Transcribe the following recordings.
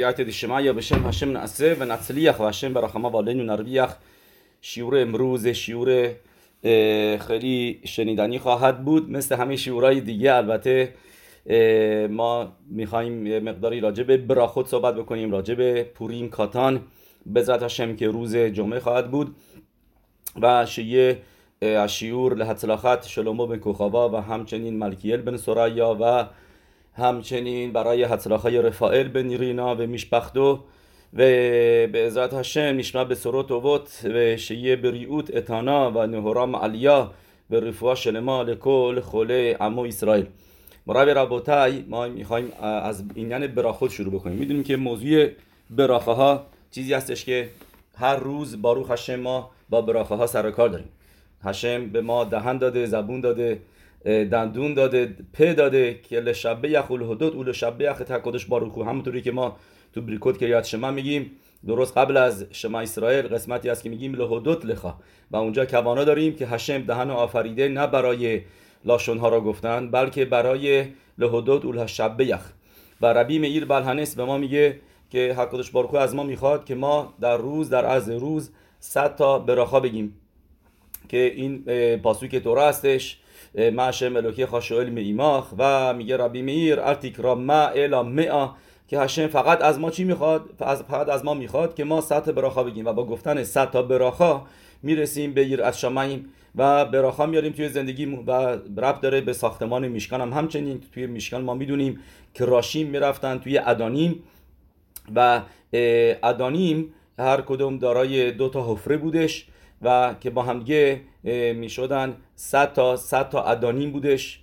في דשמיא בשם بشم و هشمن והשם ברחמיו עלינו נרוויח شیوره امروز شیوره خیلی شنیدنی خواهد بود مثل همیشه شیورهای دیگه البته ما می‌خوایم مقداری راجع به براخود صحبت بکنیم راجع به پوریم کاتان به ذات هشم که روز جمعه خواهد بود و شیه شیور لحتلاخت شلومو بن کخوا و همچنین ملکیل بن سرایا و همچنین برای حتلاخای رفائل بن رینا و میشپختو و به ازرات هشم نشمع به سروت ووت و شیه بریوت اتانا و نهورام علیا به رفوع شلما لکل خوله امو اسرائیل. مرای ربوتای ما می‌خوایم از این یعنی براخود شروع بکنیم. می‌دونیم که موضوع براخه ها چیزی هستش که هر روز باروخ هشم ما با براخه ها سر کار داریم. هشم به ما دهن داده زبون داده دندون داده پ داده که لشبه یخول هدود او لشبه یخ تکادش باروخو همونطوری که ما تو بریکوت که یاد شما میگیم درست قبل از شما اسرائیل قسمتی هست که میگیم لهدوت لخا و اونجا کوانا داریم که هشم دهن آفریده نه برای لاشون ها را گفتن بلکه برای لهدوت اول شبه یخ. و ربی میر بلهنس به ما میگه که حقدش بارخو از ما می‌خواد که ما در روز در از روز 100 تا براخا بگیم. که این پاسوی که تورا هستش معشم الوکی خاشوئل میماخ و میگه ربی میر ارتیکرا ما الا مئا که هشم فقط از ما چی می‌خواد؟ فقط از ما می‌خواد که ما صد براخا بگیم و با گفتن صد تا براخا می‌رسیم به یر از شماییم و براخا میاریم توی زندگی و رب داره به ساختمان میشکان. هم همچنین توی میشکان ما می‌دونیم که راشیم می‌رفتن توی ادانیم و ادانیم هر کدوم دارای دو تا حفره بودش. و که با همدیگه می‌شدن 100 تا 100 تا ادانیم بودش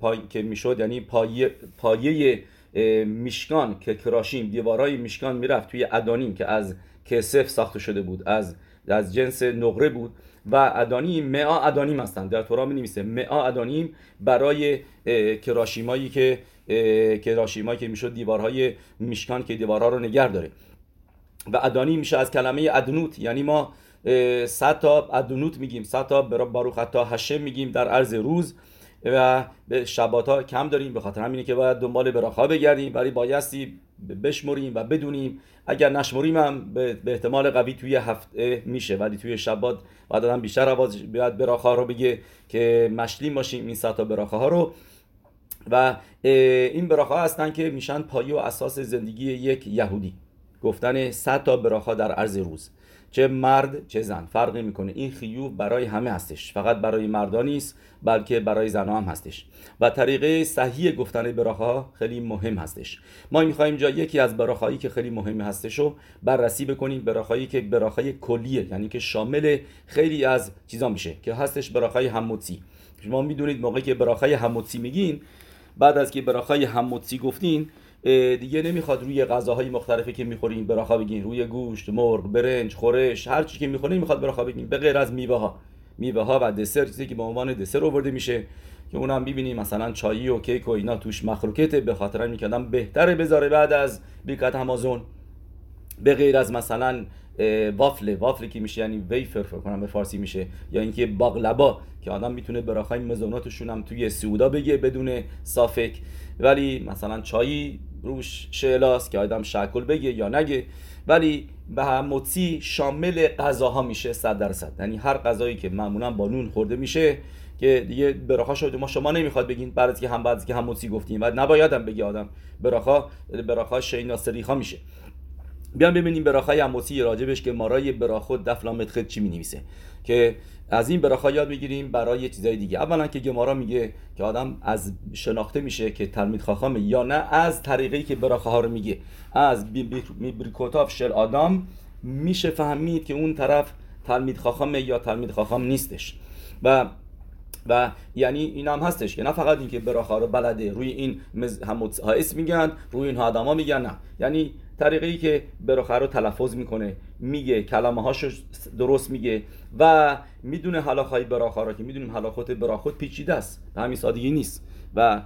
پای... که می‌شد یعنی پایه پایه میشکان که کراشیم دیوارای میشکان می‌رفت توی ادانیم که از کسف ساخته شده بود از از جنس نقره بود و ادانیم مئا ادانیم هستند در تورا می نویسه مئا ادانیم برای کراشیمایی که کراشیمایی که می‌شد دیوارهای میشکان که دیوارها رو نگه داره. و ادانی میشه از کلمه ادنوت یعنی ما 100 تا ادنوت میگیم 100 تا باروخ تا هشم میگیم در عرض روز و به شبات ها کم داریم. به خاطر همینه که باید دنبال براخا بگردیم. ولی بایستی بشمریم و بدونیم. اگر نشمریم هم به احتمال قوی توی هفته میشه. ولی توی شبات باید آدم بیشتر آواز بیاد براخا رو بگه که مشلیم باشیم این تا براخا ها رو. و این براخا هستن که میشن پایه و اساس زندگی یک یهودی. گفتن 100 تا براخا در عرض روز. چه مرد چه زن. فرقی می‌کنه. این خیوب برای همه هستش. فقط برای مردان نیست بلکه برای زنها هم هستش. و طریقه صحیح گفتن براخا خیلی مهم هستش. ما می‌خوایم جا یکی از براخایی که خیلی مهم هستش رو بررسی بکنیم. براخایی که براخای کلیه یعنی که شامل خیلی از چیزا میشه که هستش براخای هموتسی شما می‌دونید موقعی که براخای هموتسی میگین بعد از که براخای هموتسی گفتین دیگه نمی‌خواد روی غذاهای مختلفی که می‌خورین براخا بگین. روی گوشت مرغ برنج خورش هر چی که می‌خورین می‌خواد براخا بگین. به غیر از میوه ها میوه ها و دسر چیزی که به عنوان دسر آورده میشه که اونم می‌بینیم مثلا چایی و کیک و اینا توش مخلوقته به خاطر می‌کردم بهتره بذاره بعد از بیکت همازون. به غیر از مثلا وافل وافل که میشه یعنی ویفر فکر کنم به فارسی میشه. یا اینکه باقلبا که آدم می‌تونه براخای مزوناتشون هم توی سودا بگه بدون صافک ولی مثلا چایی روش شعلاست که آدم شکل بگه یا نگه. ولی به هموتی شامل غذاها میشه 100 درصد. یعنی هر غذایی که معمولا با نون خورده میشه که دیگه براخا شده ما شما نمی‌خواد بگین از که هم بعد که هموتی گفتیم و نباید هم بگی آدم براخا براخا شینا سریخا میشه. بیان ببینیم براخای هموتی راجبش که مارای براخود دفلامت خد چی می‌نویسه. که از این براخا یاد می‌گیریم برای چیزای دیگه. اولا که گمارا میگه که آدم از شناخته میشه که تلمید خاخامه یا نه از طریقی که براخه ها رو میگه. از بریکوتاف شل آدم میشه فهمید که اون طرف تلمید خاخامه یا تلمید خاخام نیستش. و و یعنی این هم هستش که نه فقط اینکه براخا رو بلده روی این هم اسم میگن روی این آدما میگن نه. یعنی طریقه ای که براخه رو تلفظ می‌کنه میگه کلمه هاشو درست میگه و می‌دونه حلاخای براخا رو که می‌دونیم حلاخوت براخوت پیچیده است. به همین سادگی نیست. و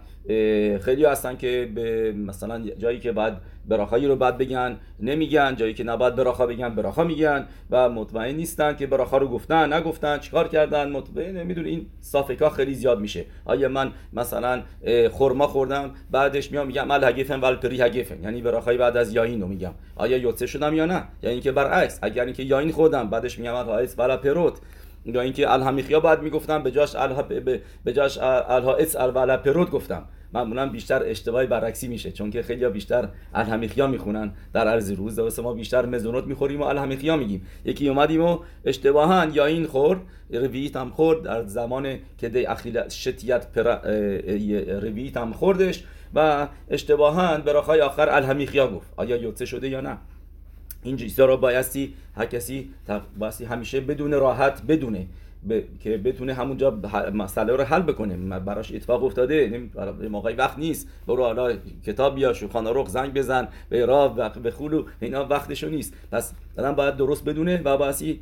خیلی هستن که به مثلا جایی که بعد براخایی رو بعد بگن نمیگن جایی که نباید براخا بگن براخا میگن و مطمئن نیستن که براخا رو گفتن نگفتن چیکار کردن مطمئن میدون این صافکا خیلی زیاد میشه. آیا من مثلا خرما خوردم بعدش میام میگم על הגפן ועל פרי הגפן یعنی ברכה ی بعد از יין رو میگم. آیا יוצא شدم یا نه؟ یعنی که برعکس اگر اینکه יין خوردم بعدش میگم על העץ פרות. یا اینکه על המחיה بعد می‌گفتم به جاش על הע به جاش על העץ על פרות گفتم. معمولا بیشتر اشتباهی برعکسی میشه چون که خیلی بیشتر על המחיה می‌خونن. در عرض روز درسته ما بیشتر מזונות می‌خوریم و על המחיה میگیم. یکی اومدیم و اشتباها יין خورد رویت هم خورد. در زمان که دی اخیل شتیت رویت هم خوردش و اشتباها براخای آخر الهمیخیا گفت. آیا یوتسه شده یا نه؟ این چیزا رو بایستی هر کسی بایستی همیشه بدون راحت بدونه. ب... که بتونه همونجا مسئله رو حل بکنه. براش اتفاق افتاده. موقعی وقت نیست. برو حالا کتاب بیا شوخانه رخ زنگ بزن به راه به خولو اینا وقتشو نیست. پس آدم باید درست بدونه و باسی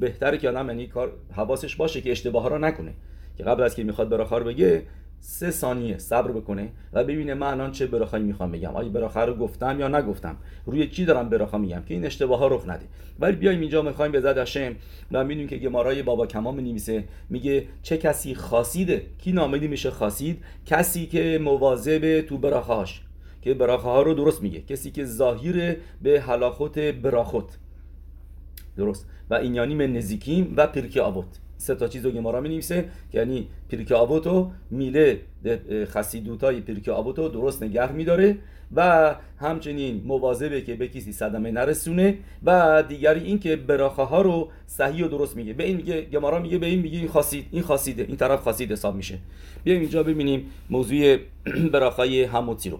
بهتره که آدم یعنی کار حواسش باشه که اشتباه رو نکنه. که قبل از که می‌خواد براخار بگه سه ثانیه صبر بکنه و ببینه من الان چه براخایی می‌خوام بگم. آیا براخه رو گفتم یا نگفتم؟ روی چی دارم براخا میگم که این اشتباه ها رخ نده. ولی بیایم اینجا می‌خوایم به زد هشم و می‌دونیم که گمارای بابا کمام نویسه میگه چه کسی خاصیده؟ کی نامدی میشه خاصید؟ کسی که مواظب تو براخاش که براخه رو درست میگه. کسی که ظاهر به حلاخوت براخوت. درست. و این یعنی من نزیکیم و پرکی آبوت. سه تا چیز رو گمارا می نویسه یعنی پیرک آبوتو میله خسیدوتای پیرک آبوتو درست نگه میداره و همچنین مواظبه که به کسی صدمه نرسونه و دیگری این که براخه ها رو صحیح و درست میگه. به این میگه گمارا میگه به این میگه این خاصید این خاصیده این طرف خاصید حساب میشه. بیایم اینجا ببینیم موضوع براخای هموتی رو.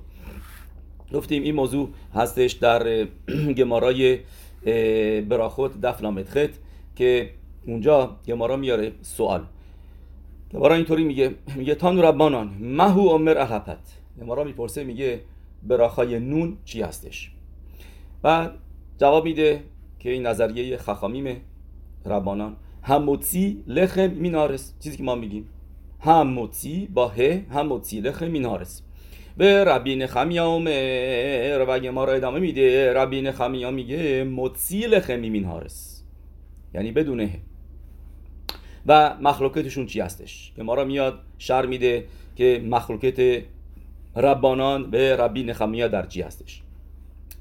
گفتیم این موضوع هستش در گمارای براخوت دفلامت که اونجا گمارا میاره سوال. گمارا اینطوری میگه میگه تان ربانان مهو عمر احپت گمارا می‌پرسه میگه براخای نون چی هستش؟ بعد جواب میده که این نظریه خخامیم ربانان. هموتی لخم مینارس. چیزی که ما میگیم. هموتی با ه هموتی لخم مینارس. به ربین خمیا عمر و گمارا ادامه میده ربین خمیا میگه موتی لخم مینارس. یعنی بدونه و مخلوقتشون چی هستش؟ که ما را میاد شر میده که مخلوقت ربانان به ربی نخمیا در چی هستش؟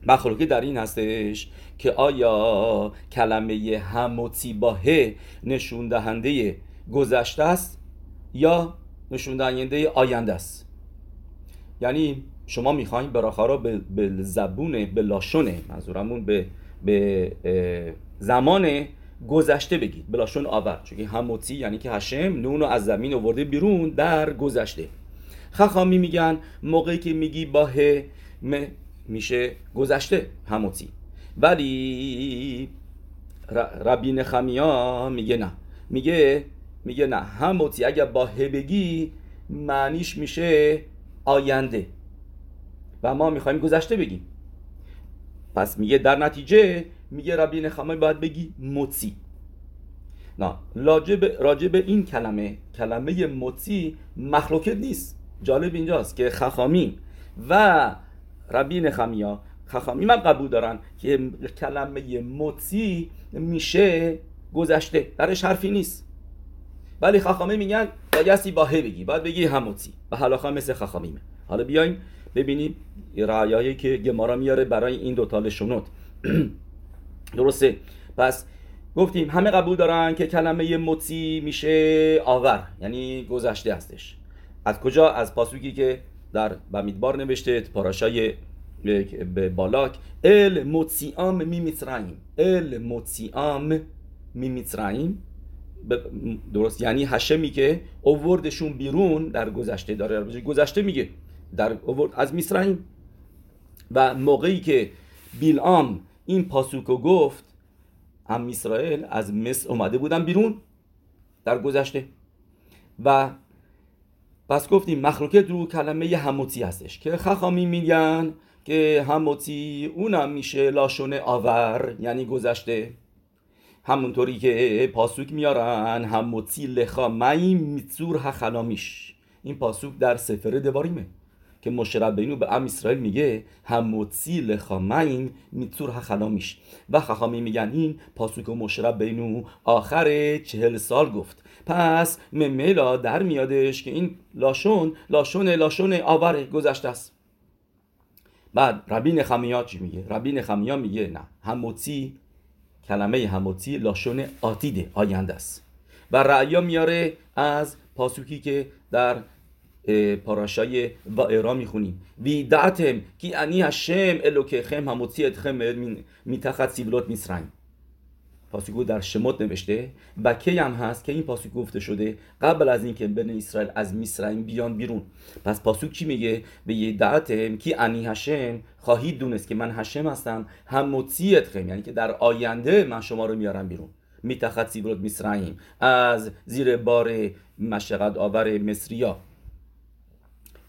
مخلوقه در این هستش که آیا کلمه هموتی با نشون دهنده گذشته است یا نشون دهنده آینده است؟ یعنی شما می‌خواین براخارا به, به زبون به لاشونه منظورمون به, به زمان گذشته بگید. بلاشون آور. چون هموتی یعنی که هشم نون از زمین آورده بیرون در گذشته. خخامی میگن موقعی که میگی با ه میشه گذشته هموتی ولی ربین خمیا میگه نه. میگه میگه نه. هموتی اگر با ه بگی معنیش میشه آینده. و ما می‌خوایم گذشته بگیم. پس میگه در نتیجه میگه ربی نخمه باید بگی موتی. نه راجب, به این کلمه کلمه موتی مخلوقت نیست. جالب اینجاست که خخامی و ربی نخمیا خخامی من قبول دارن که کلمه موتی میشه گذشته درش حرفی نیست. ولی خخامی میگن بایستی با بگی باید بگی هموتی و حالا مثل خخامیمه حالا بیایم ببینیم رعایایی که گمارا میاره برای این دوتا لشونوت. درسته. پس گفتیم همه قبول دارن که کلمه مطی میشه آور یعنی گذشته هستش. از کجا؟ از پاسوکی که در بمیدبار نوشته پاراشای به بالاک. ال مطیام می میترائیم ال مطیام می میترائیم درست یعنی هشمی که اووردشون بیرون در گذشته داره. گذشته میگه. در از میسرائیم و موقعی که بیلام این پاسوکو گفت هم اسرائیل از مصر اومده بودن بیرون در گذشته و پس گفتیم مخلوقه رو کلمه هموتی هستش که خخامی میگن که هموتی اونم میشه لاشون آور یعنی گذشته. همونطوری که پاسوک میارن هموتی لخا میم میتزور هخلامیش. این پاسوک در سفر دواریمه. که مشربینو به ام اسرائیل میگه هموتی لخامین میتور هخلامیش و خخامی میگن این پاسوک مشربینو آخر چهل سال گفت. پس ممیلا در میادش که این لاشون لاشون لاشون آوره گذشته است. بعد ربی نخمیا چی میگه؟ ربی نخمیا میگه نه هموتی کلمه هموتی لاشون آتیده آینده است. و رعیا میاره از پاسوکی که در پاراشای وائرا می‌خونیم. ویدعتم کی انی هشم الوکیخم هموتی اتخم میتخت سیبلوت میسرین پاسوکو در شموت نوشته و کی هم هست که این پاسوک گفته شده قبل از اینکه بن اسرائیل از میسرین بیان بیرون. پس پاسوک چی میگه؟ به یه دعتم کی انی هشم خواهید دونست که من هشم هستم هم اتخم یعنی که در آینده من شما رو میارم بیرون. میتخت سیبلوت میسرین از زیر بار مشقت آور مصریا.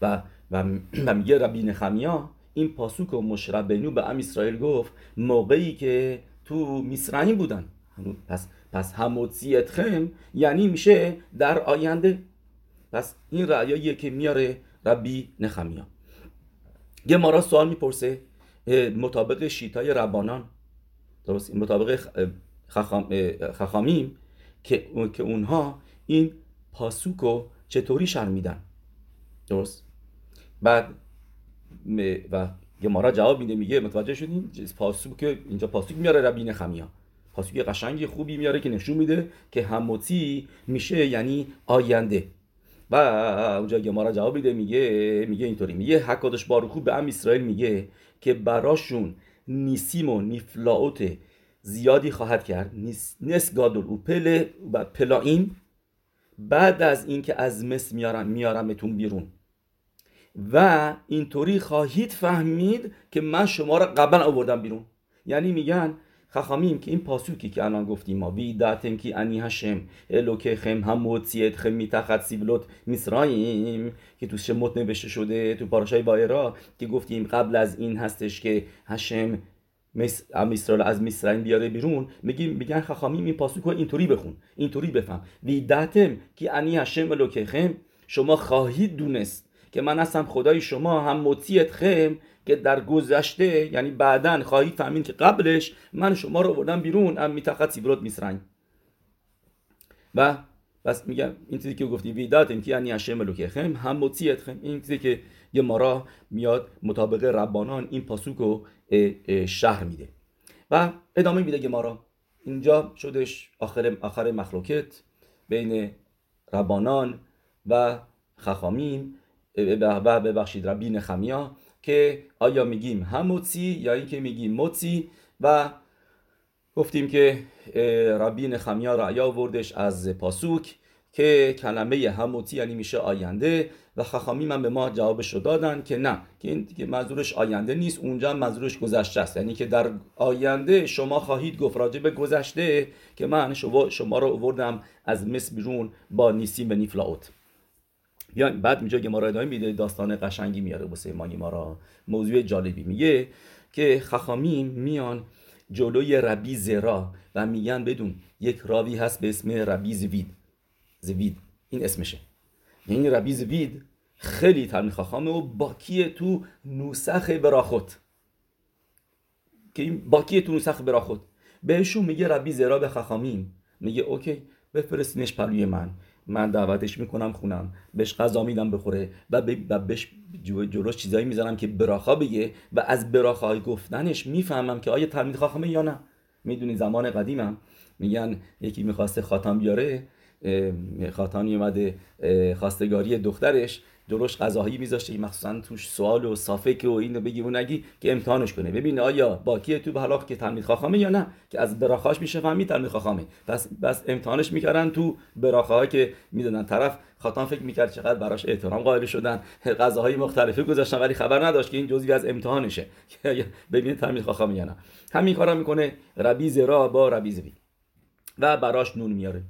و, و, و میگه ربی نخمیا این پاسوک و مشربینو به ام اسرائیل گفت موقعی که تو میسرعیم بودن. پس پس هموتزیت خم یعنی میشه در آینده. پس این رعیاییه که میاره ربی نخمیا. یه مارا سوال می‌پرسه مطابق شیتای ربانان. درست؟ مطابق خخام، خخامیم که که اونها این پاسوکو چطوری شر میدن درست؟ بعد و گمارا جواب میده میگه متوجه شدین؟ پاسوک اینجا پاسوک میاره ربین خمیا. پاسوک قشنگی خوبی میاره که نشون میده که هموتی میشه یعنی آینده. و اونجا گمارا جواب میده میگه میگه اینطوری میگه حکادش باروخو به ام اسرائیل میگه که براشون نیسیم و نیفلاوت زیادی خواهد کرد. نس گادل و پل و پلایم بعد از اینکه از مصر میارم میارمتون بیرون. و اینطوری خواهید فهمید که من شما را قبلا آوردم بیرون. یعنی میگن خخامیم که این پاسوکی که الان گفتیم ما داتم کی انی هشم الوکه خم هم موتیت خم میتخت سیبلوت میسراییم که تو شموت نوشته شده تو پاراشای بایرا که گفتیم قبل از این هستش که هشم اسرائیل از میسرائیم بیاره بیرون میگیم میگن خخامیم این پاسوک اینطوری بخون اینطوری بفهم. داتم کی انی هشم الوکه خم شما خواهید دونست که من هستم خدای شما هم مطیعت خم که در گذشته یعنی بعدا خواهید فهمید که قبلش من شما رو بردم بیرون ام میتخت سیبرات میسرنگ. و بس میگم این چیزی که گفتی ویدات این یعنی هشم خم هم مطیعت خم این چیزی که یه مارا میاد مطابق ربانان این پاسوک رو شهر میده. و ادامه میده گمارا اینجا شدش آخر آخر مخلوکت بین ربانان و خخامیم ببخشید ربی نخمیا که آیا میگیم هموتی یا اینکه میگیم موتی؟ و گفتیم که ربی نخمیا رعیا وردش از پاسوک که کلمه هموتی یعنی میشه آینده و خخامی من به ما جوابش رو دادن که نه که این که منظورش آینده نیست اونجا منظورش گذشته است. یعنی که در آینده شما خواهید گفت راجع به گذشته که من شما, شما رو آوردم از مصر بیرون با نیسیم و نیفلاوت. بیان بعد اینجا که ما ادامه میده داستان قشنگی میاره واسه ما را موضوع جالبی میگه که خخامیم میان جلوی ربی زرا و میگن بدون یک راوی هست به اسم ربی زوید. زوید. این اسمشه. یعنی ربی زوید خیلی ترمی خخامه و باکی تو نوسخ براخوت. که این باکی تو نوسخ براخوت. بهشون میگه ربی زرا به خخامیم. میگه اوکی بفرستینش پلوی من. من دعوتش می‌کنم خونم بهش غذا میدم بخوره و, بهش جلوش چیزایی می‌ذارم که براخا بگه و از براخای گفتنش می‌فهمم که آیا تلمید خاخمه یا نه. می‌دونی زمان قدیمم. میگن یکی می‌خواسته خاتم بیاره خاتانی اومده خواستگاری دخترش. جلوش غذاهایی میذاشته. مخصوصا توش سوال و صافک و اینو بگی و نگی که امتحانش کنه. ببین آیا باکیه تو به که تلمید خاخامه یا نه؟ که از براخاش میشه فهمید تلمید خاخامه. پس بس امتحانش می‌کردن تو براخه که می‌دونن طرف خاتم فکر می‌کرد چقدر براش احترام قائل شدن. غذاهای مختلفی گذاشتن ولی خبر نداشت که این جزوی از امتحانشه. که ببینه تلمید خاخامه یا نه. همین کارا می‌کنه ربی زرا با ربی زوی. و براش نون میاره.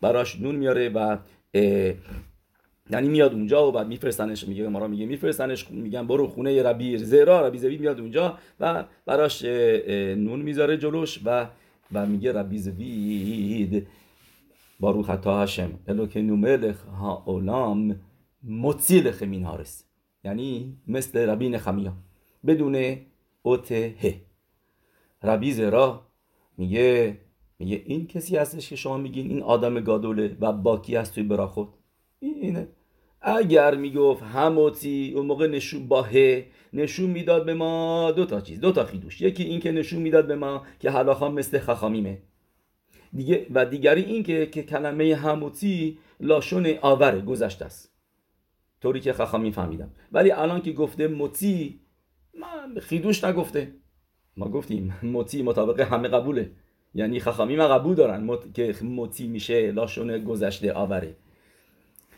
براش نون میاره و یعنی میاد اونجا و بعد میفرستنش میگه ما میگه میفرستنش میگن برو خونه ربی زرا ربی زوید میاد اونجا و براش نون می‌ذاره جلوش و و میگه ربی زوید بارو خطا هشم الو که نو ملخ ها اولام مطی لخمین هارس یعنی مثل ربی نخمیا بدون ه. ربی زرا میگه میگه این کسی هستش که شما میگین این آدم گادوله و باکی هست توی براخود اینه. اگر می‌گفت هموتی اون موقع نشون با ه نشون می‌داد به ما دو تا چیز دو تا خیدوش. یکی این که نشون می‌داد به ما که حلاخا مثل خخامیمه دیگه و دیگری این که, که کلمه هموتی لاشون آوره گذشته است. طوری که خخامی فهمیدم. ولی الان که گفته موتی من خیدوش نگفته. ما گفتیم موتی مطابق همه قبوله. یعنی خخامی ما قبول دارن مت... که موتی میشه لاشون گذشته آوره.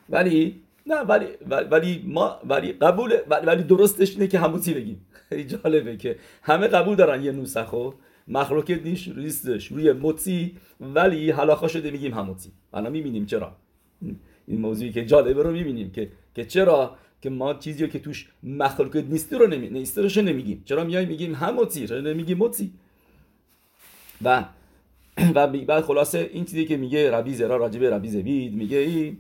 ولی نه ولی ولی ما ولی قبول ولی درستش اینه که هموتی بگیم. خیلی جالبه که همه قبول دارن یه نوسخو مخلوقه نیستش روی موتی ولی حلاخا شده میگیم هموتی الان می‌بینیم چرا. این موضوعی که جالبه رو می‌بینیم که که چرا؟ که ما چیزی که توش مخلوق نیستی رو نمی نیستی رو نمیگیم. چرا میایم میگیم هموتی چرا نمیگیم موتی؟ و و بعد خلاصه این چیزی که میگه ربی زرا راجبه ربی زبید میگه این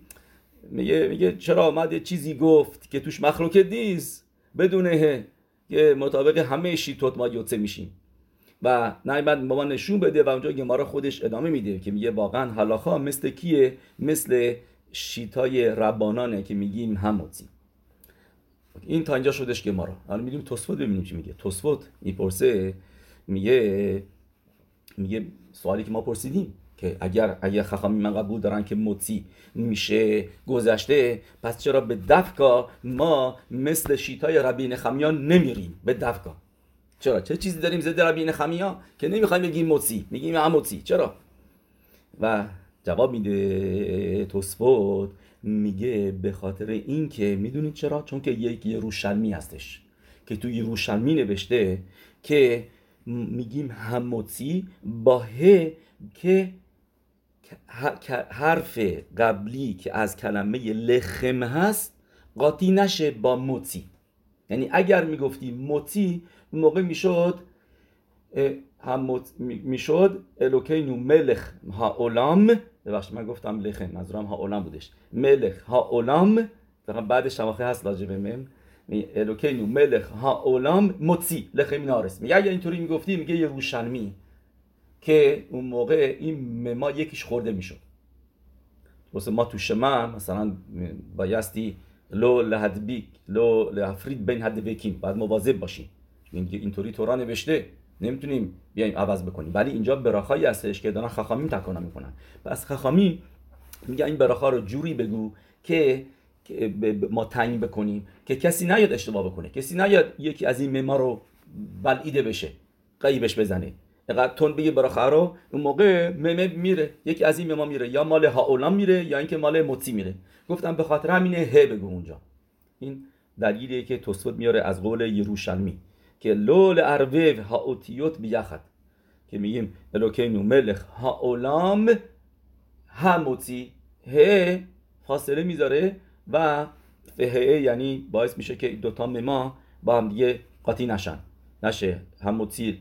میگه میگه چرا آمد چیزی گفت که توش مخلوق نیست؟ بدونه که مطابق همه شیطوت ما یوتسه میشیم. و بعد با ما نشون بده و اونجا گمارا خودش ادامه میده که میگه واقعا حلاخا مثل کیه؟ مثل شیتای ربانانه که میگیم هموتی این تا اینجا شدش گمارا حالا میگیم توسفوت ببینیم چی میگه. توسفوت می‌پرسه میگه میگه سوالی که ما پرسیدیم. که اگر اگر خخامی من قبول دارن که موتی میشه گذشته پس چرا به دفکا ما مثل شیتای ربین خمیان نمیریم؟ به دفکا. چرا؟ چه چیزی داریم زده ربین خمیا که نمی‌خوایم بگیم موتی؟ میگیم اموتی چرا؟ و جواب میده توسفوت میگه به خاطر این که می‌دونید چرا؟ چون که یک یروشلمی هستش که توی یروشلمی نوشته که میگیم هموتی با ه که حرف قبلی که از کلمه لخم هست قاطی نشه با موتی. یعنی اگر می‌گفتی موتی موقع می‌شد هم می‌شد الوکینو ملخ ها اولام. ببخشید من گفتم لخم منظورم ها اولام بودش. ملخ ها اولام. بعدش شماخه هست لاجبه مم. الوکینو ملخ ها اولام موتی لخم نارس. میگه اگر اینطوری می‌گفتی میگه یه روشنمی. که اون موقع این ما یکیش خورده می‌شد. واسه ما تو شما مثلا بایستی لو لهدبیک لو لهفرید بین هدبیکیم باید مواظب باشیم. اینطوری تورا نوشته نمی‌تونیم بیایم عوض بکنیم. ولی اینجا براخایی هستش که دارن خخامیم تکانا می‌کنن. پس خخامیم میگه این براخا رو جوری بگو که ما تنگ بکنیم که کسی نیاد اشتباه بکنه. کسی نیاد یکی از این مما رو بلعیده بشه قیبش بزنه. اینقدر تون بگی براخه رو اون موقع ممه میره. یکی از این مما میره. یا مال هاولان میره یا اینکه مال موتی میره. گفتم به خاطر همینه ه بگو اونجا. این دلیلیه که توسفت میاره از قول یروشلمی که لول ارویو ها اوتیوت بیخد که میگیم الوکینو ملخ ها اولام هموتی ه فاصله می‌ذاره و فهه یعنی باعث میشه که دوتا مما با هم دیگه قاطی نشن. نشه. هموتی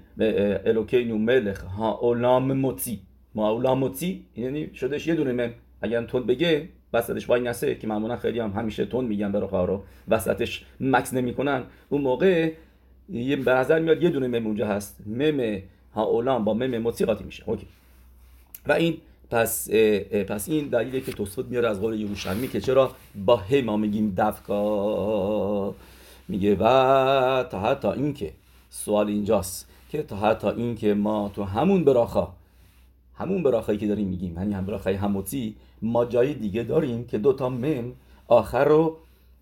الوکینو ملخ. ها اولام موتی. ما اولام موتی یعنی شدش یه دونه مم اگر تون بگه وسطش وای نسه که معمولا خیلی هم همیشه تون میگن برای رو وسطش مکس نمی‌کنن. اون موقع یه به نظر میاد یه دونه مم اونجا هست. مم ها اولام با مم موتی قاطی میشه. اوکی. و این پس پس این دلیلی که توسفت میاره از قول یروشلمی که چرا با ه ما میگیم دفکا. میگه و تا حتی این که سوال اینجاست که تا حتی این که ما تو همون براخا همون براخایی که داریم میگیم یعنی هم براخای هموتی ما جای دیگه داریم که دو تا مم آخر رو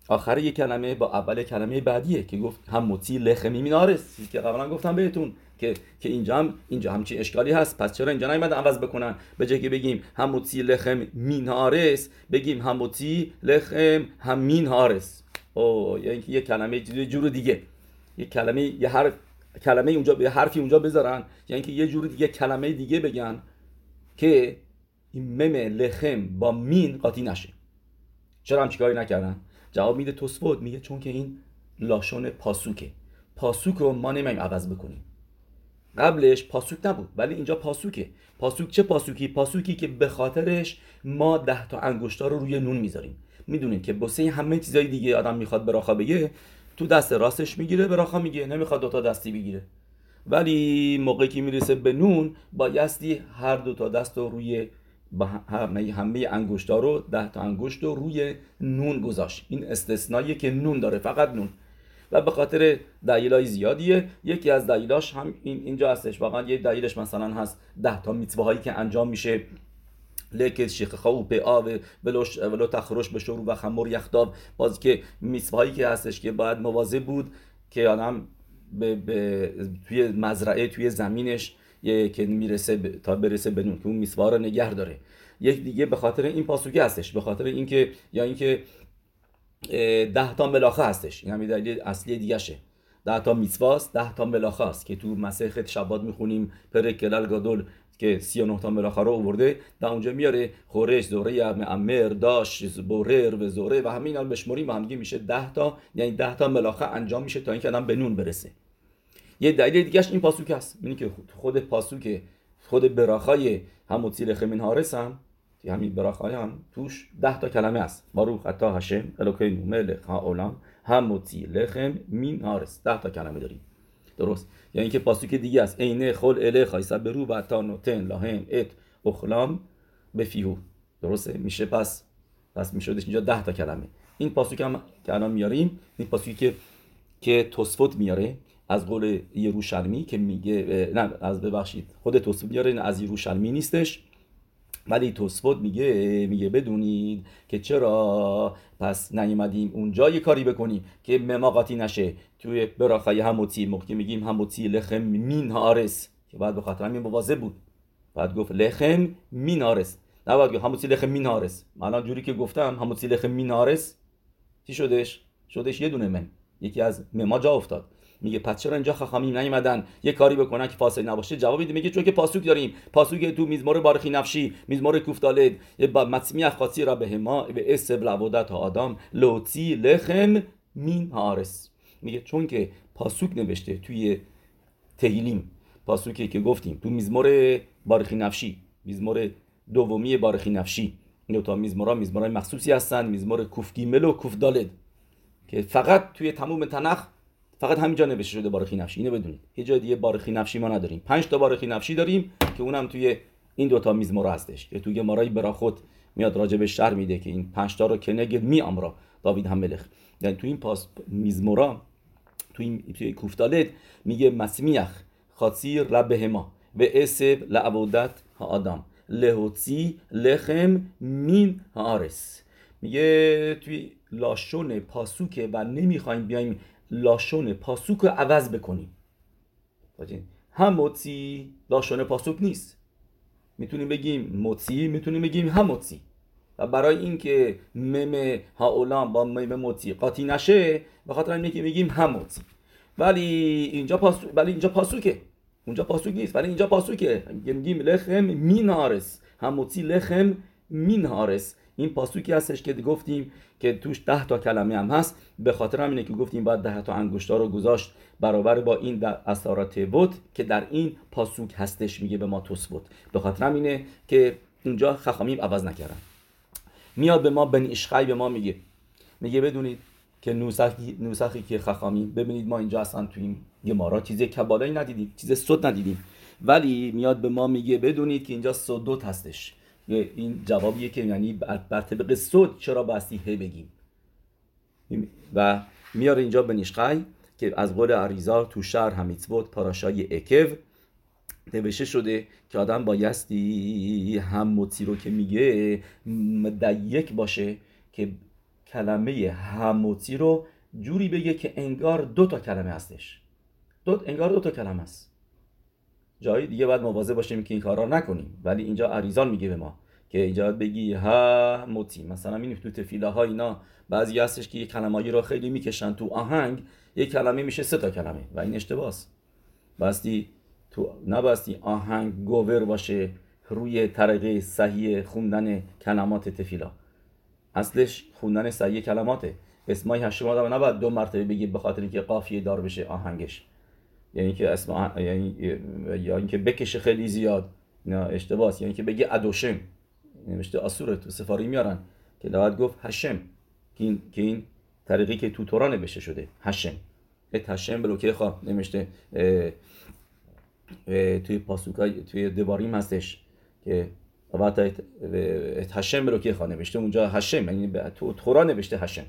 آخر یک کلمه با اول کلمه بعدیه که گفت هموتی لخمی مینارس چیزی که قبلا گفتم بهتون که که اینجا هم اینجا هم چی اشکالی هست. پس چرا اینجا نیومد عوض بکنن؟ به جای که بگیم هموتی لخم مینارس بگیم هموتی لخم هم مینارس او یعنی یه کلمه جور دیگه. یه کلمه یه هر کلمه اونجا به حرفی اونجا بذارن. یعنی که یه جور دیگه کلمه دیگه بگن که این مم لخم با مین قاطی نشه. چرا هم چیکاری نکردن؟ جواب میده توسفود میگه چون که این لاشون پاسوکه. پاسوک رو ما نمیم عوض بکنیم. قبلش پاسوک نبود ولی اینجا پاسوکه. پاسوک چه پاسوکی؟ پاسوکی که به خاطرش ما ده تا انگشتا رو روی نون می‌ذاریم. می‌دونید که بسه همه چیزای دیگه آدم می‌خواد براخا بگه تو دست راستش می‌گیره براخا میگه نمی‌خواد دوتا دستی بگیره. ولی موقعی که می‌رسه به نون بایستی هر دو تا دست رو روی همه انگشتا رو ده تا انگشت رو روی نون گذاشت. این استثنایی که نون داره فقط نون. و به خاطر دلیلای زیادیه. یکی از دلیلاش هم این اینجا هستش. واقعا یه دلیلش مثلا هست. ده تا میتوه هایی که انجام میشه لکت شیخ خو به آب ولوش ولو تخرش به شروع و خمر یختاب باز که هایی که هستش که باید مواظب بود که آدم به, به توی مزرعه توی زمینش یه که می‌رسه تا برسه به نون که اون میسوا رو نگه داره. یک دیگه به خاطر این پاسوکی هستش به خاطر اینکه یا اینکه ده تا ملاخه هستش. این همین دلیل اصلی دیگه شه ده تا میسواست ده تا ملاخه است که تو مسیحت شباد می‌خونیم پر کلال گادول که 39 تا رو آورده در اونجا میاره خورش زوره امر داش بورر و زوره و همین الان بشمریم و همگی میشه 10 تا یعنی 10 تا ملاخه انجام میشه تا اینکه آدم به نون برسه. یه دلیل دیگهش این پاسوک هست. اینی که خود پاسوک خود براخای هموتی لخمین هارس هم همین براخای هم توش ده تا کلمه است باروخ اتا هشم الوکینو ملک ها هموتی لخم مین هارس ده تا کلمه داریم. درست. یعنی اینکه پاسوک دیگه است. عینه خل اله خایسا برو و تا نوتن لاهم ات اخلام به فیهو. درسته؟ میشه پس. پس میشدش اینجا ده تا کلمه. این پاسوک هم که الان میاریم این پاسوکی که که توسفوت میاره از قول یروشلمی که میگه نه از ببخشید. خود توسفوت میاره از یروشلمی نیستش. ولی توسفوت میگه میگه بدونید که چرا پس نیومدیم اونجا یه کاری بکنیم که مماقاتی نشه. توی براخای هموتی موقعی میگیم هموتی لخم مین هارس که بعد به خاطر همین مواظب بود. بعد گفت لخم مین هارس نه بعد گفت هموتی لخم مین هارس الان جوری که گفتم هموتی لخم مین هارس چی شدش؟ شدش یه دونه من. یکی از مما جا افتاد. میگه پس چرا اینجا خخامیم نیومدن؟ یه کاری بکنن که فاصله نباشه. جواب میده میگه چون که پاسوک داریم. پاسوک تو میزمار بارخی نفشی میزمار کوفتالد. مصمی خاصی را به هما به اسب لعبودت آدم. لوتی لخم مین هارس میگه چون که پاسوک نوشته توی تهیلیم پاسوکی که گفتیم تو میزمار بارخی نفشی میزمار دومی بارخی نفشی. این تا میزمارا میزمارای مخصوصی هستن. میزمار کوفگیمل و کوفدالد که فقط توی تموم تنخ فقط همینجا نوشته شده بارخی نفشی. اینو بدونید. یه جای دیگه بارخی نفشی ما نداریم. پنج تا بارخی نفشی داریم که اونم توی این دوتا میزمورا هستش. که توی مارای براخود میاد راجع به شهر میده که این پنج تا رو که نگد می امرا داوید هم ملخ یعنی تو این پاس میزمورا تو این توی کوفتالت میگه مسمیخ خاصیر ربهما و اسب لعبودت ها آدم. لهوتی لخم مین هارس میگه توی لاشون پاسوکه و نمی‌خوایم بیایم لاشون پاسوک رو عوض بکنیم. هم موتی لاشون پاسوک نیست. می‌تونیم بگیم موتی می‌تونیم بگیم هم موتی و برای اینکه مم هاولان با مم موتی قاطی نشه به خاطر اینه که میگیم موتی ولی اینجا پاسو ولی اینجا پاسوکه. اونجا پاسوک نیست ولی اینجا پاسوکه. میگیم لخم مینارس. هم موتی لخم مینارس. این پاسوکی هستش که گفتیم که توش ده تا کلمه هم هست. به خاطر همینه که گفتیم باید ده تا انگشتا رو گذاشت برابر با این اثارات بود که در این پاسوک هستش میگه به ما توسبوت به خاطر همینه که اینجا خخامیم عوض نکردن. میاد به ما بن اشخای به ما میگه. میگه بدونید که نوسخی, نوسخی که خخامیم ببینید ما اینجا اصلا تو این گمارا چیز کبالایی ندیدیم چیز صد ندیدیم. ولی میاد به ما میگه بدونید که اینجا صدوت هستش. این جوابیه که یعنی بر طبق صد چرا باستی هی بگیم. و میاره اینجا به نیشقای که از قول عریزار تو شهر همیتبوت پاراشای اکو نوشته شده که آدم بایستی هم موتی رو که میگه یک باشه که کلمه هموتی رو جوری بگه که انگار دو تا کلمه هستش. دو انگار دو تا کلمه است. جایی دیگه باید مواظب باشیم که این کارا نکنیم. ولی اینجا عریزان میگه به ما که اینجا بگی ها موتی مثلا این تو تفیله ها اینا بعضی هستش که یه کلمایی رو خیلی می‌کشن تو آهنگ یه کلمه میشه سه تا کلمه و این اشتباس. باستی تو نباستی آهنگ گوور باشه روی طریقه صحیح خوندن کلمات تفیلا اصلش خوندن صحیح کلماته. اسمای هشم آدم نباید دو مرتبه بگی به خاطر اینکه قافیه دار بشه آهنگش. یعنی که اسم یعنی یا اینکه بکشه خیلی زیاد. نه اشتباس یعنی که بگی ادوشم. نوشته آسوره تو سفاری میارن. که باید گفت هشم. که این, که این طریقی که تو تورا نوشته شده. هشم. ات هشم بلوکه خواه نوشته توی پاسوکای توی دباریم هستش که وقت ات هشم بلوکه خواه نوشته اونجا هشم. یعنی تو تورا نوشته هشم.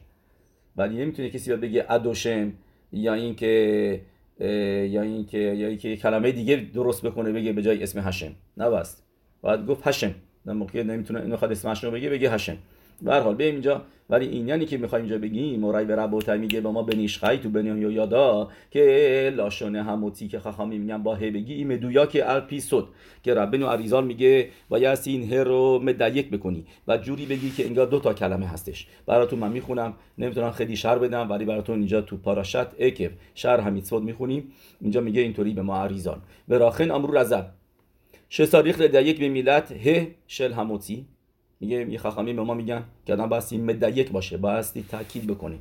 ولی نمی‌تونه کسی بگه ادوشم یا اینکه یا اینکه یا اینکه کلمه دیگه درست بکنه بگه به جای اسم هشم. نه بس باید گفت هشم. نه موقع نمی‌تونه اینو خود اسم هشم بگه بگه هشم. به هر حال به اینجا. ولی این یعنی که می‌خوایم اینجا بگیم مورای به ربوتای میگه به ما بنیشخای تو بنیان یادا که لاشونه هموتی که خخامی میگن با هی بگی این مدویا که الپی سد که ربنو عریزال میگه باید این هر رو مدیک بکنی. و جوری بگی که انگار دو تا کلمه هستش. براتون من می‌خونم. نمی‌تونم خیلی شر بدم ولی براتون اینجا تو پاراشت اکف شر همیتسود می‌خونیم. اینجا میگه اینطوری به ما عریزال به راخن امرو رزل شساریخ لدیک به میلت ه شل هموتی. میگه یه خخامی به ما میگن که آدم بایستی مدیک باشه بایستی تاکید بکنی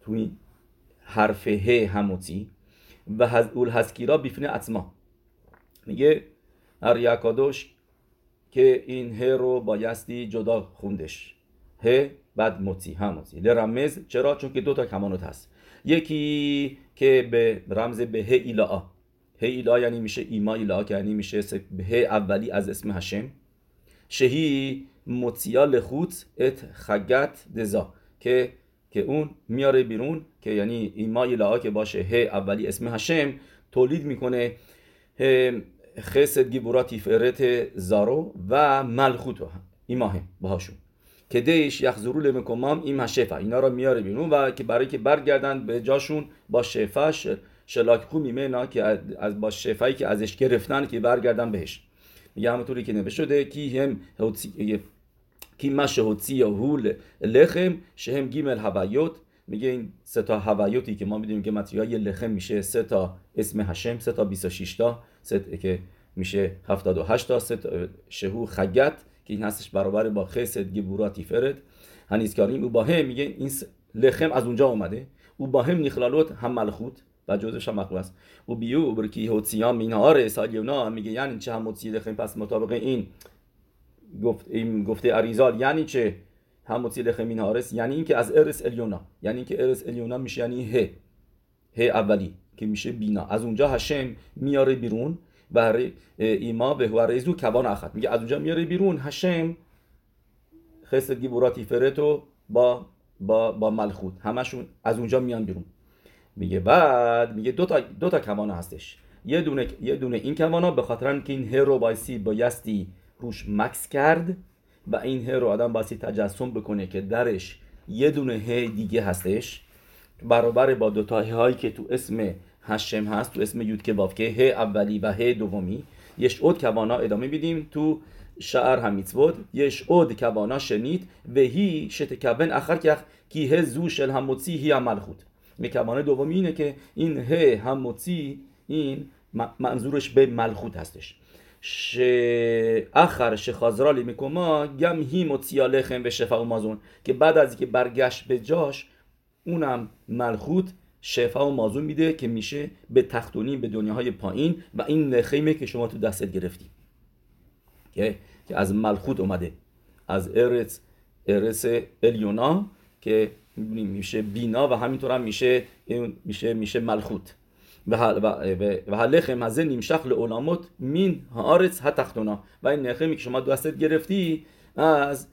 تو این حرف ه هموتی و اول هسکیرا بیفنه اتما میگه اریاکادوش که این ه رو بایستی جدا خوندش. ه بعد موتی هموتی لرمز چرا؟ چون که دو تا کمانوت هست. یکی که به رمز به ه ایلا ه ایلا یعنی میشه ایما ایلا که یعنی میشه ه اولی از اسم هشم شهی مطیا لخوت ات خگت دزا که که اون میاره بیرون که یعنی ایما ایلا که باشه ه اولی اسم هشم تولید می‌کنه خسد گیبورا تیفرت زارو و ملخوتو ایماه باهاشون. که دیش یخزرو لمکمام این شفا. اینا رو میاره بیرون و که برای که برگردن به جاشون با شفا شلاک خو میمنا که از با شفایی که ازش گرفتن که برگردن بهش. میگه همونطوری که نوشته کی هم کی مش هوتی هول لخم شهم گیمل هوایوت میگه این سه تا هوایوتی که ما می‌دونیم که متریای لخم میشه سه تا اسم هشم سه تا 26 تا سه که میشه 78 تا سه شهو خگت که این هستش برابر با خسد گبوراتی فرد هنیز کاریم او با هم میگه این لخم از اونجا اومده. او با هم نخلالوت هم ملخوت. و جزش هم است. و بیو برکی هوتیام مینهار سالیونا میگه یعنی چه هم هوتی لخم پس مطابق این گفت این گفته اریزال یعنی چه؟ هم هوتی لخم مینهارس یعنی اینکه از ارس الیونا. یعنی اینکه ارس الیونا میشه یعنی ه. ه اولی که میشه بینا. از اونجا هشم میاره بیرون برای ایما به هو ریزو کبان میگه از اونجا میاره بیرون هشم خسر گیبوراتی فرتو با با با ملخوت. همشون از اونجا میان بیرون. میگه بعد میگه دو تا دو تا کمان هستش. یه دونه یه دونه این کمانا به خاطر که این هرو بایسی بایستی روش مکس کرد و این هرو آدم بایستی تجسم بکنه که درش یه دونه ه دیگه هستش. برابر با دو تا هایی که تو اسم هشم هست تو اسم یود که که ه اولی و ه دومی. یش اود کوانا ادامه بیدیم تو شعر همیتسود یش اود کوانا شنید و هی شتکبن اخر که کی ه زو شل هموتسی هی عمل خود. میکوانه دومی اینه که این ه هموتسی این منظورش به ملخوت هستش. ش اخر شخازرالی میکما گم هی موتیا لخم به شفا و مازون که بعد از اینکه برگشت به جاش اونم ملخوت شفا و مازون میده که میشه به تختونی به دنیاهای پایین و این نخیمه که شما تو دستت گرفتی. که از ملخوت اومده. از ارس ارس الیونا که میشه بینا و همینطور هم میشه میشه میشه ملخوت. و هلخم از نیمشخ لعلامت مین هارس تختونا. و این نخیمی که شما دستت گرفتی از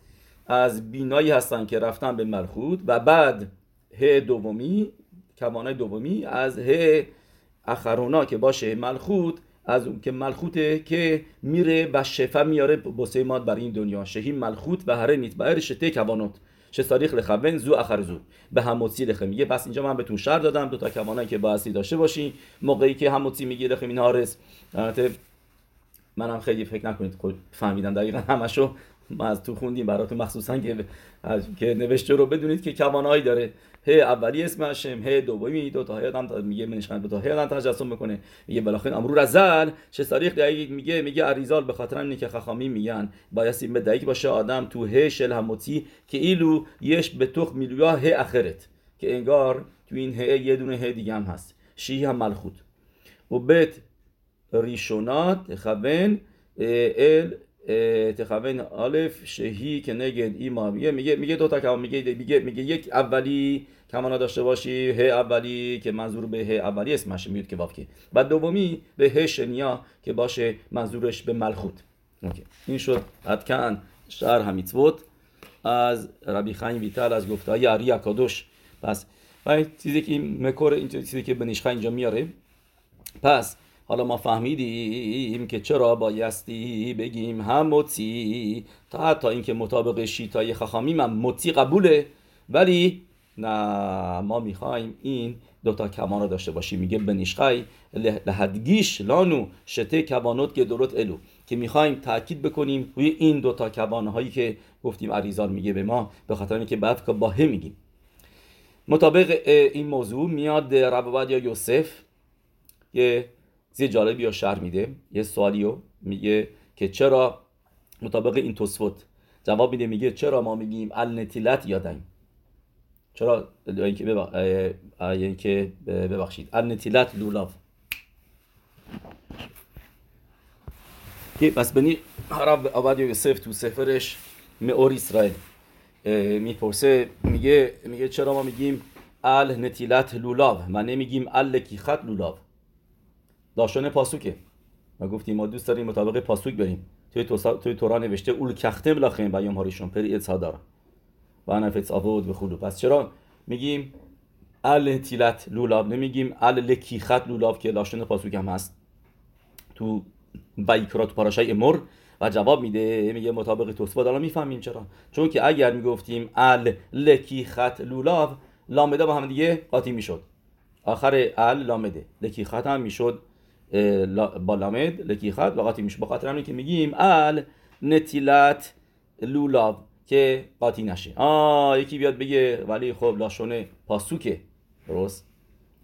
از بینایی هستن که رفتن به ملخوت و بعد ه دومی کمانای دومی از ه اخرونا که باشه ملخوت از اون که ملخوته که میره و شفا میاره بسه ماد برای این دنیا. شهی ملخوت و هره نیت بهر شته کوانوت چه تاریخ لخون زو اخر زو. به هموتی لخه میگه پس اینجا من بهتون شر دادم دو تا کمانایی که بایستی داشته باشی. موقعی که هموتی میگه لخه این هارس منم خیلی فکر نکنید خود فهمیدم دقیقا همشو. ما از تو خوندیم براتون مخصوصا که که نوشته رو بدونید که کوانایی داره. ه اولی اسم هشم ه دومی دو تا آدم میگه منشان دو تا. ه آدم تجسم می‌کنه. میگه بالاخره امرو رزل چه تاریخ دقیق میگه میگه اریزال به خاطر اینه که خخامی میگن. بایستی به دقیق باشه آدم تو ه شل هموتی که ایلو یش به تخ میلویا ه اخرت. که انگار تو این ه یه دونه ه دیگه هم هست. شی هم ملخوت. و بیت ریشونات خبن ال تخوین الف شهی که نگد ایما میگه میگه میگه دو تا کمان میگه میگه میگه یک اولی کمانا داشته باشی ه اولی که منظور به ه اولی اسمش میاد که وافکی بعد دومی به ه شنیا که باشه منظورش به ملخوت. اوکی. این شد. ادکن شهر همیتوت از ربی خاین ویتال از گفته های اری اکادوش پس و چیزی که مکور این چیزی که بنیشخه اینجا میاره. پس حالا ما فهمیدیم که چرا بایستی بگیم هم مطی تا حتی اینکه مطابق شیتای خخامیم هم مطی قبوله ولی نه ما می‌خوایم این دوتا کمان رو داشته باشیم. میگه بنیشخای لحدگیش لانو شته کبانوت که درست الو. که می‌خوایم تاکید بکنیم روی این دوتا کبانه هایی که گفتیم عریزان میگه به ما به خاطر اینکه بعد که باهه میگیم. مطابق این موضوع میاد رب یا یوسف یه چیز جالبی یا شهر میده. یه سوالی میگه که چرا مطابق این توسفت جواب میده میگه چرا ما میگیم النتیلت یادیم چرا؟ اینکه ببخ... اینکه ببخشید. النتیلت لولاف که بس بنی رب عباد یوسف تو سفرش مئور اسرائیل. می‌پرسه میگه میگه چرا ما میگیم ال نتیلت لولاو و نمیگیم ال لکیخت لولاو؟ داشتن پاسوکه. ما گفتیم ما دوست داریم مطابق پاسوک بریم. توی توی تورا نوشته اول کختم لاخیم بیام هاریشون پری اتسادارا و فیتس آفود به خلو. پس چرا میگیم ال تیلت لولاب؟ نمیگیم ال لکیخت لولاب که داشتن پاسوک هم هست. تو بایکرا تو پاراشای امور و جواب میده. میگه مطابق توسفات الان می‌فهمیم چرا. چون که اگر می‌گفتیم ال لکی خط لولاو لامده با هم دیگه قاطی می‌شد. آخر ال لامده. لکی خط هم می‌شد. با لامد لکی خط و قاطی می‌شد با خاطر همین که میگیم ال نتیلت لولاو که قاطی نشه آه یکی بیاد بگه ولی خب لاشونه پاسوکه درست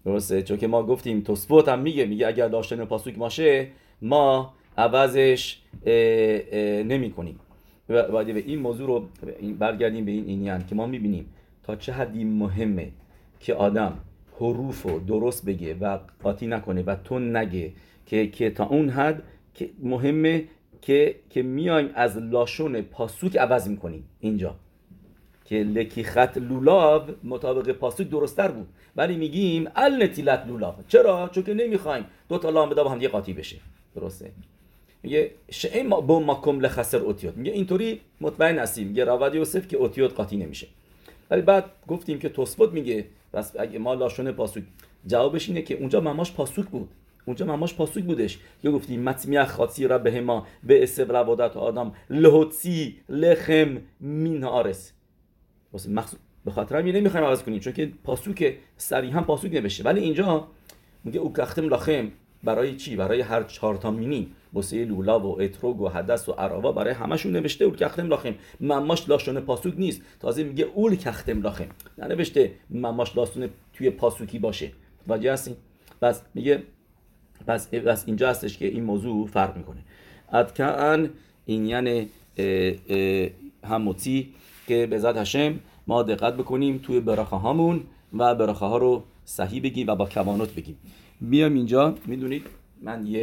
درسته چون که ما گفتیم توسفوت هم میگه میگه اگر لاشونه پاسوک باشه ما عوضش نمی کنیم و این موضوع رو برگردیم به این اینیان که ما می‌بینیم تا چه حدی مهمه که آدم حروف رو درست بگه و قاطی نکنه و تون نگه که, که تا اون حد که مهمه که که میایم از لاشون پاسوک عوض می‌کنیم. اینجا. که لکی خط لولاو مطابق پاسوک درستتر بود. ولی میگیم النتیلت لولاو. چرا؟ چون که نمی‌خوایم دو تا لام با هم یه قاطی بشه. درسته؟ میگه شعی ما با ماکم لخسر اوتیوت. میگه اینطوری مطمئن هستیم. میگه راود یوسف که اوتیوت قاطی نمیشه. ولی بعد گفتیم که توسفوت میگه. بس اگه ما لاشونه پاسوک جوابش اینه که اونجا مماش پاسوک بود. اونجا مماش پاسوک بودش. که گفتیم مطمیع خاطی را به ما به اسب روادت آدم لهوتی لخم مین آرس. مخصوص به خاطر همین نمی‌خوایم عوض کنیم. چون که پاسوک صریحا پاسوک نوشته. ولی اینجا میگه او کختم لخم. برای چی؟ برای هر چهار تا مینی. واسه لولا و اتروگ و حدث و عراوا برای همشون نوشته اول کختم لاخم مماش لاشون پاسوک نیست. تازه میگه اول کختم لاخم ننوشته مماش لاشون توی پاسوکی باشه. واجه هستین پس میگه پس, پس اینجا هستش که این موضوع فرق می‌کنه. ادکان این یعنی هموتی که به ذات هشم ما دقت بکنیم توی براخه هامون و براخه ها رو صحیح بگیم و با کمانوت بگیم. بیام اینجا. می‌دونید؟ من یه